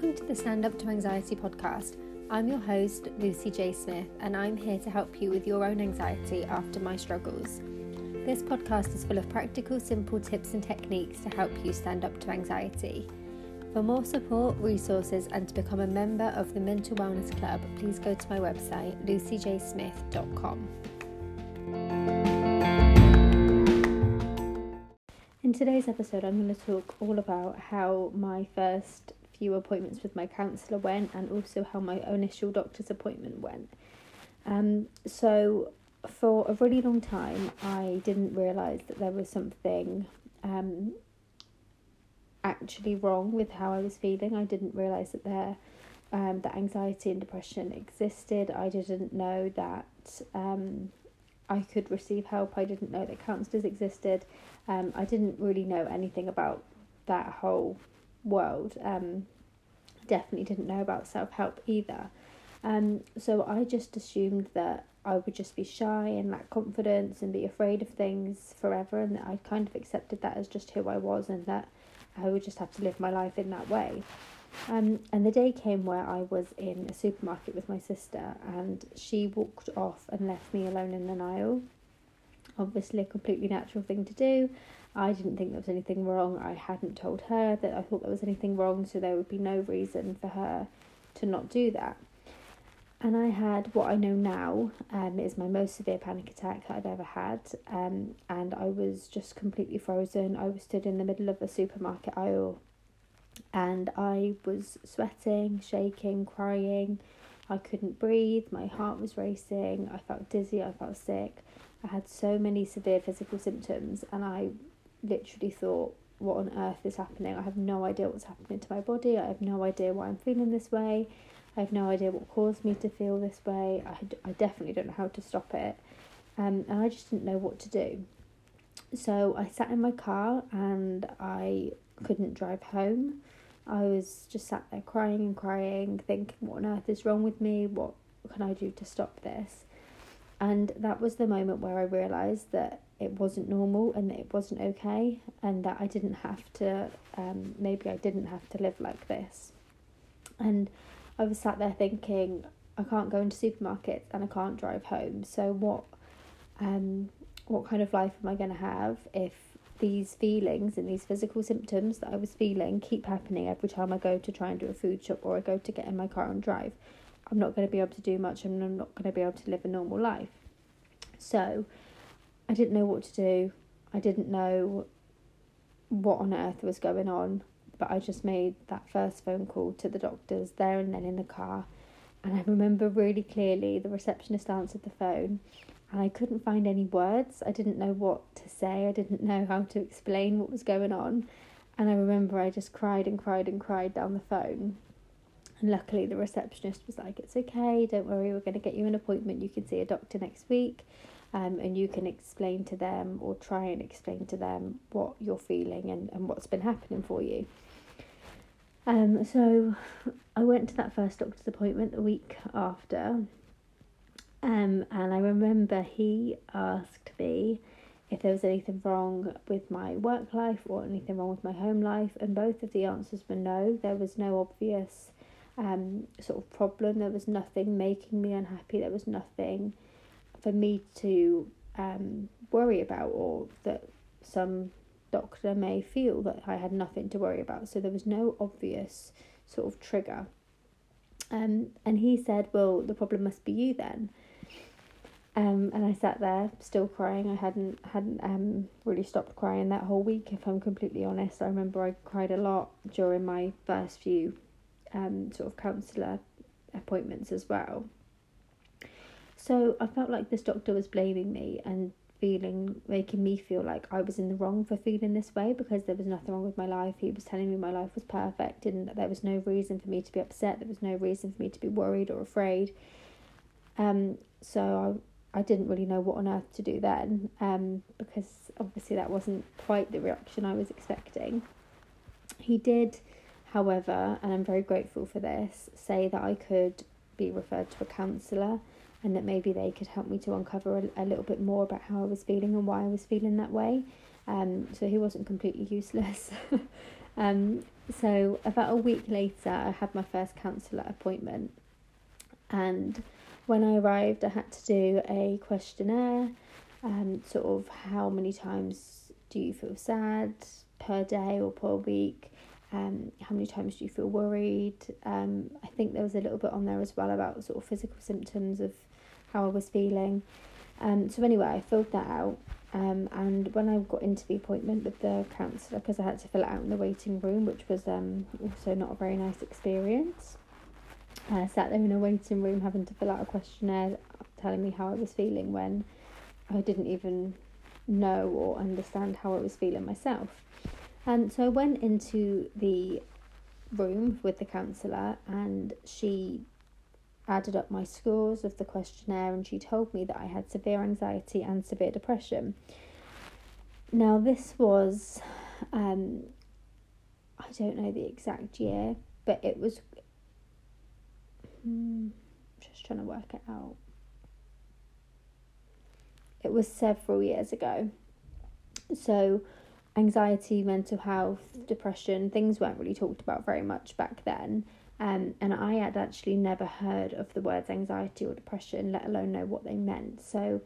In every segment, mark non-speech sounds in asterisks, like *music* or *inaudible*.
Welcome to the Stand Up to Anxiety podcast. I'm your host, Lucy J. Smith, and I'm here to help you with your own anxiety after my struggles. This podcast is full of practical, simple tips and techniques to help you stand up to anxiety. For more support, resources, and to become a member of the Mental Wellness Club, please go to my website, lucyjsmith.com. In today's episode, I'm going to talk all about how my first few appointments with my counsellor went and also how my initial doctor's appointment went. Um, so, for a really long time, I didn't realise that there was something um, actually wrong with how I was feeling. I didn't realise that there um, that anxiety and depression existed. I didn't know that um, I could receive help. I didn't know that counsellors existed. Um, I didn't really know anything about that whole world. Um, definitely didn't know about self help either. Um, so I just assumed that I would just be shy and lack confidence and be afraid of things forever, and that I kind of accepted that as just who I was, and that I would just have to live my life in that way. Um, and the day came where I was in a supermarket with my sister, and she walked off and left me alone in an aisle. Obviously, a completely natural thing to do. I didn't think there was anything wrong. I hadn't told her that I thought there was anything wrong, so there would be no reason for her to not do that. And I had what I know now um, is my most severe panic attack I've ever had. Um, and I was just completely frozen. I was stood in the middle of a supermarket aisle and I was sweating, shaking, crying. I couldn't breathe. My heart was racing. I felt dizzy. I felt sick. I had so many severe physical symptoms, and I literally thought, what on earth is happening? I have no idea what's happening to my body. I have no idea why I'm feeling this way. I have no idea what caused me to feel this way. I, I definitely don't know how to stop it. Um, and I just didn't know what to do. So I sat in my car and I couldn't drive home. I was just sat there crying and crying, thinking, what on earth is wrong with me? What can I do to stop this? And that was the moment where I realised that it wasn't normal and that it wasn't okay and that I didn't have to um maybe I didn't have to live like this. And I was sat there thinking I can't go into supermarkets and I can't drive home. So what um what kind of life am I going to have if these feelings and these physical symptoms that I was feeling keep happening every time I go to try and do a food shop or I go to get in my car and drive? I'm not going to be able to do much and I'm not going to be able to live a normal life. So, I didn't know what to do. I didn't know what on earth was going on, but I just made that first phone call to the doctors there and then in the car. And I remember really clearly the receptionist answered the phone and I couldn't find any words. I didn't know what to say. I didn't know how to explain what was going on. And I remember I just cried and cried and cried down the phone. And luckily, the receptionist was like, It's okay, don't worry, we're going to get you an appointment. You can see a doctor next week um, and you can explain to them or try and explain to them what you're feeling and, and what's been happening for you. Um, so I went to that first doctor's appointment the week after, um, and I remember he asked me if there was anything wrong with my work life or anything wrong with my home life, and both of the answers were no. There was no obvious um, sort of problem. There was nothing making me unhappy. There was nothing for me to um, worry about or that some doctor may feel that I had nothing to worry about. So there was no obvious sort of trigger. Um, and he said, Well, the problem must be you then. Um, and I sat there still crying. I hadn't hadn't um really stopped crying that whole week. If I'm completely honest, I remember I cried a lot during my first few um sort of counsellor appointments as well. So I felt like this doctor was blaming me and feeling, making me feel like I was in the wrong for feeling this way because there was nothing wrong with my life. He was telling me my life was perfect and that there was no reason for me to be upset. There was no reason for me to be worried or afraid. Um, so I, I didn't really know what on earth to do then um, because obviously that wasn't quite the reaction I was expecting. He did, however, and I'm very grateful for this, say that I could be referred to a counsellor and that maybe they could help me to uncover a, a little bit more about how I was feeling and why I was feeling that way. Um, so he wasn't completely useless. *laughs* um, so about a week later, I had my first counsellor appointment, and when I arrived, I had to do a questionnaire, um, sort of how many times do you feel sad per day or per week, um, how many times do you feel worried? Um, I think there was a little bit on there as well about sort of physical symptoms of how I was feeling. Um, so anyway, I filled that out. Um, and when I got into the appointment with the counsellor, because I had to fill it out in the waiting room, which was um also not a very nice experience. I sat there in a waiting room having to fill out a questionnaire telling me how I was feeling when I didn't even know or understand how I was feeling myself. And so I went into the room with the counsellor and she added up my scores of the questionnaire and she told me that I had severe anxiety and severe depression. Now, this was, um, I don't know the exact year, but it was, hmm, just trying to work it out. It was several years ago. So, anxiety, mental health, depression, things weren't really talked about very much back then. Um, and I had actually never heard of the words anxiety or depression, let alone know what they meant. So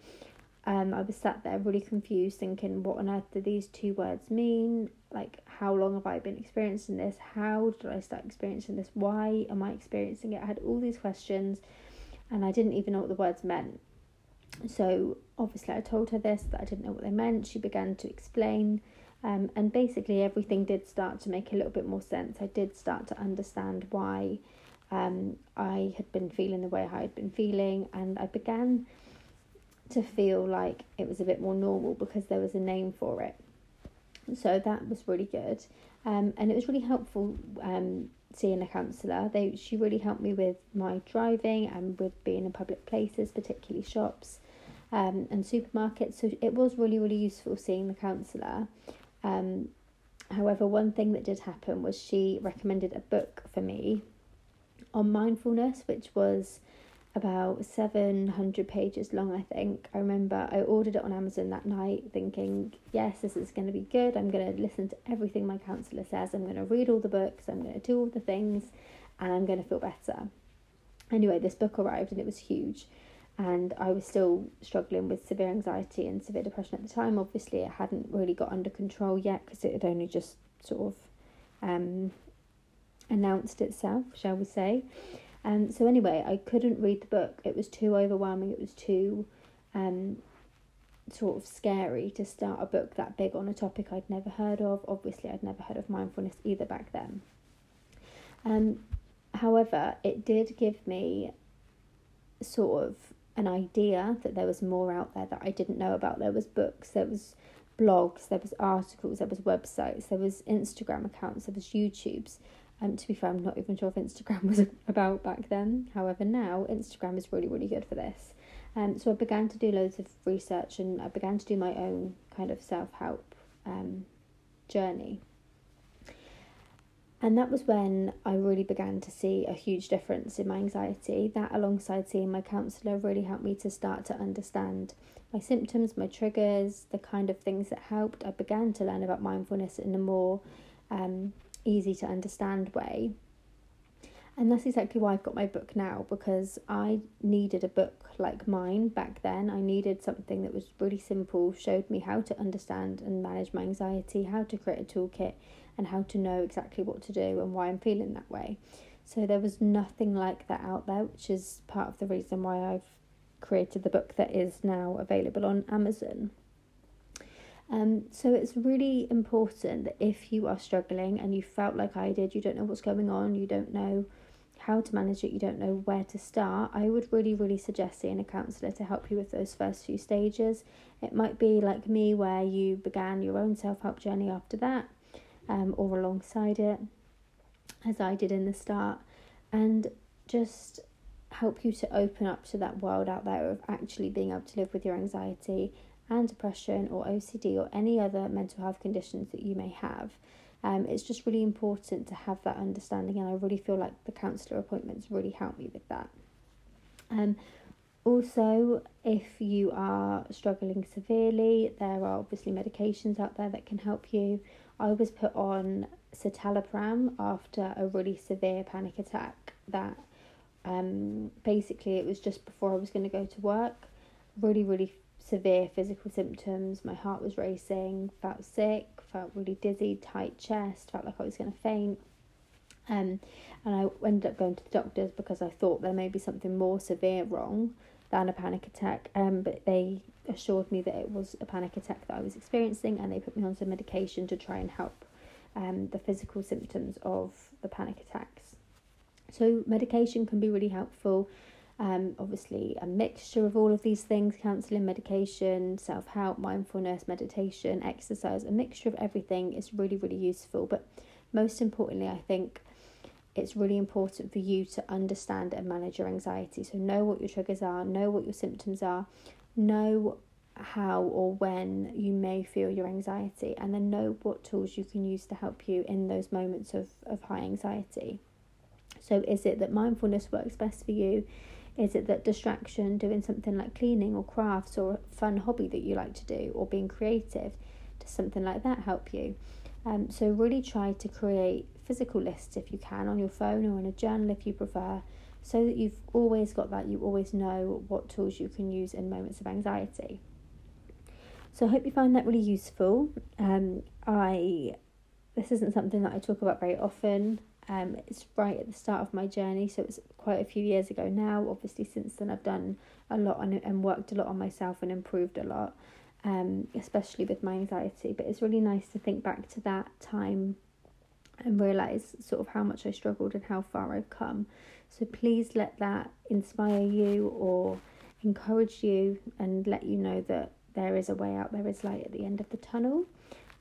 um, I was sat there really confused, thinking, what on earth do these two words mean? Like, how long have I been experiencing this? How did I start experiencing this? Why am I experiencing it? I had all these questions, and I didn't even know what the words meant. So, obviously, I told her this that I didn't know what they meant. She began to explain um, and basically, everything did start to make a little bit more sense. I did start to understand why um, I had been feeling the way I had been feeling, and I began to feel like it was a bit more normal because there was a name for it. So that was really good, um, and it was really helpful um, seeing a counsellor. They she really helped me with my driving and with being in public places, particularly shops um, and supermarkets. So it was really really useful seeing the counsellor. Um, however, one thing that did happen was she recommended a book for me on mindfulness, which was about 700 pages long, I think. I remember I ordered it on Amazon that night thinking, yes, this is going to be good. I'm going to listen to everything my counsellor says. I'm going to read all the books. I'm going to do all the things and I'm going to feel better. Anyway, this book arrived and it was huge and I was still struggling with severe anxiety and severe depression at the time. Obviously, it hadn't really got under control yet because it had only just sort of um, announced itself, shall we say. And um, so, anyway, I couldn't read the book. It was too overwhelming. It was too um, sort of scary to start a book that big on a topic I'd never heard of. Obviously, I'd never heard of mindfulness either back then. Um, however, it did give me sort of an idea that there was more out there that I didn't know about. There was books, there was blogs, there was articles, there was websites, there was Instagram accounts, there was YouTubes. Um, to be fair, I'm not even sure if Instagram *laughs* was about back then. However, now Instagram is really, really good for this. Um, so I began to do loads of research and I began to do my own kind of self help um, journey. And that was when I really began to see a huge difference in my anxiety. That, alongside seeing my counsellor, really helped me to start to understand my symptoms, my triggers, the kind of things that helped. I began to learn about mindfulness in a more um, easy to understand way. And that's exactly why I've got my book now because I needed a book like mine back then. I needed something that was really simple, showed me how to understand and manage my anxiety, how to create a toolkit, and how to know exactly what to do and why I'm feeling that way. So there was nothing like that out there, which is part of the reason why I've created the book that is now available on Amazon. Um, so it's really important that if you are struggling and you felt like I did, you don't know what's going on, you don't know how to manage it, you don't know where to start, I would really, really suggest seeing a counsellor to help you with those first few stages. It might be like me, where you began your own self help journey after that, um, or alongside it, as I did in the start, and just help you to open up to that world out there of actually being able to live with your anxiety and depression or OCD or any other mental health conditions that you may have. Um, it's just really important to have that understanding, and I really feel like the counsellor appointments really help me with that. Um, Also, if you are struggling severely, there are obviously medications out there that can help you. I was put on citalopram after a really severe panic attack that um, basically it was just before I was going to go to work. Really, really severe physical symptoms. My heart was racing, felt sick, felt really dizzy, tight chest, felt like I was going to faint. Um, and I ended up going to the doctors because I thought there may be something more severe wrong than a panic attack. Um, but they assured me that it was a panic attack that I was experiencing, and they put me on some medication to try and help um, the physical symptoms of the panic attacks. So medication can be really helpful. Um, obviously, a mixture of all of these things counseling, medication, self help, mindfulness, meditation, exercise, a mixture of everything is really, really useful. But most importantly, I think it's really important for you to understand and manage your anxiety. So, know what your triggers are, know what your symptoms are, know how or when you may feel your anxiety, and then know what tools you can use to help you in those moments of, of high anxiety. So, is it that mindfulness works best for you? Is it that distraction, doing something like cleaning or crafts or a fun hobby that you like to do, or being creative, does something like that help you? Um, so, really try to create physical lists if you can on your phone or in a journal if you prefer, so that you've always got that, you always know what tools you can use in moments of anxiety. So I hope you find that really useful. Um, I this isn't something that I talk about very often. Um, it's right at the start of my journey, so it's quite a few years ago now. Obviously, since then I've done a lot on and worked a lot on myself and improved a lot, um, especially with my anxiety. But it's really nice to think back to that time and realize sort of how much I struggled and how far I've come. So please let that inspire you or encourage you and let you know that there is a way out, there is light at the end of the tunnel.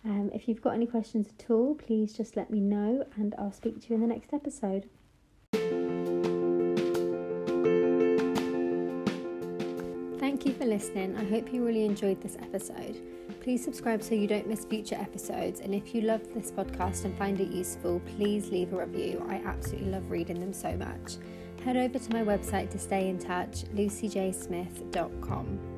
Um, if you've got any questions at all, please just let me know and I'll speak to you in the next episode. Thank you for listening. I hope you really enjoyed this episode. Please subscribe so you don't miss future episodes. And if you love this podcast and find it useful, please leave a review. I absolutely love reading them so much. Head over to my website to stay in touch, lucyjsmith.com.